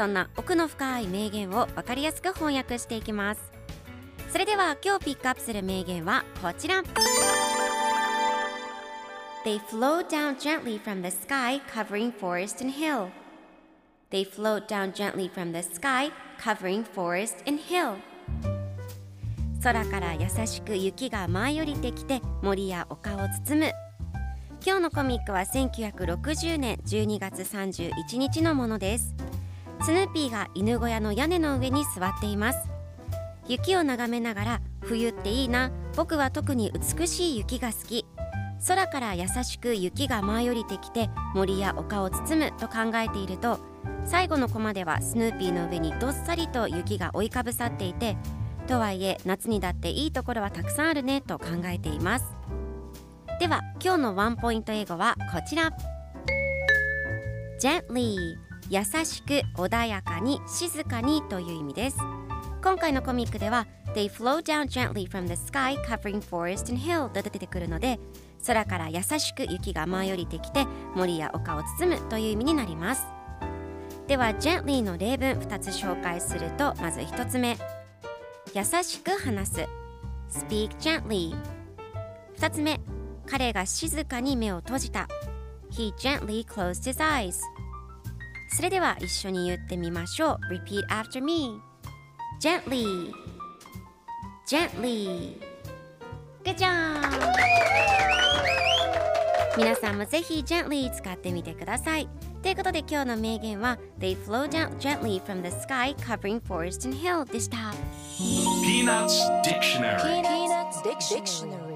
そんな奥の深い名言を分かりやすく翻訳していきますそれでは今日ピックアップする名言はこちら They float down gently from the sky covering forest and hill They float down gently from the sky, covering forest and hill. 空から優しく雪が舞い降りてきて森や丘を包む。今日のコミックは1960年12月31日のものです。スヌーピーが犬小屋の屋根の上に座っています。雪を眺めながら冬っていいな、僕は特に美しい雪が好き。空から優しく雪が舞い降りてきて森や丘を包むと考えていると最後のコマではスヌーピーの上にどっさりと雪が覆いかぶさっていてとはいえ夏にだっていいところはたくさんあるねと考えていますでは今日のワンポイント英語はこちら gently 優しく穏やかに静かにという意味です。今回のコミックでは They flow down gently from the sky covering forest and hill と出てくるので空から優しく雪が舞い降りてきて森や丘を包むという意味になります。では gently の例文2つ紹介するとまず1つ目。優しく話す。speak gently 2つ目。彼が静かに目を閉じた。He gently closed his eyes それでは一緒に言ってみましょう Repeat after me gently gently Good job! 皆さんもぜひ gently 使ってみてくださいということで今日の名言は They flow down gently from the sky covering forest and hill でした Peanuts Dictionary Peanuts Dictionary.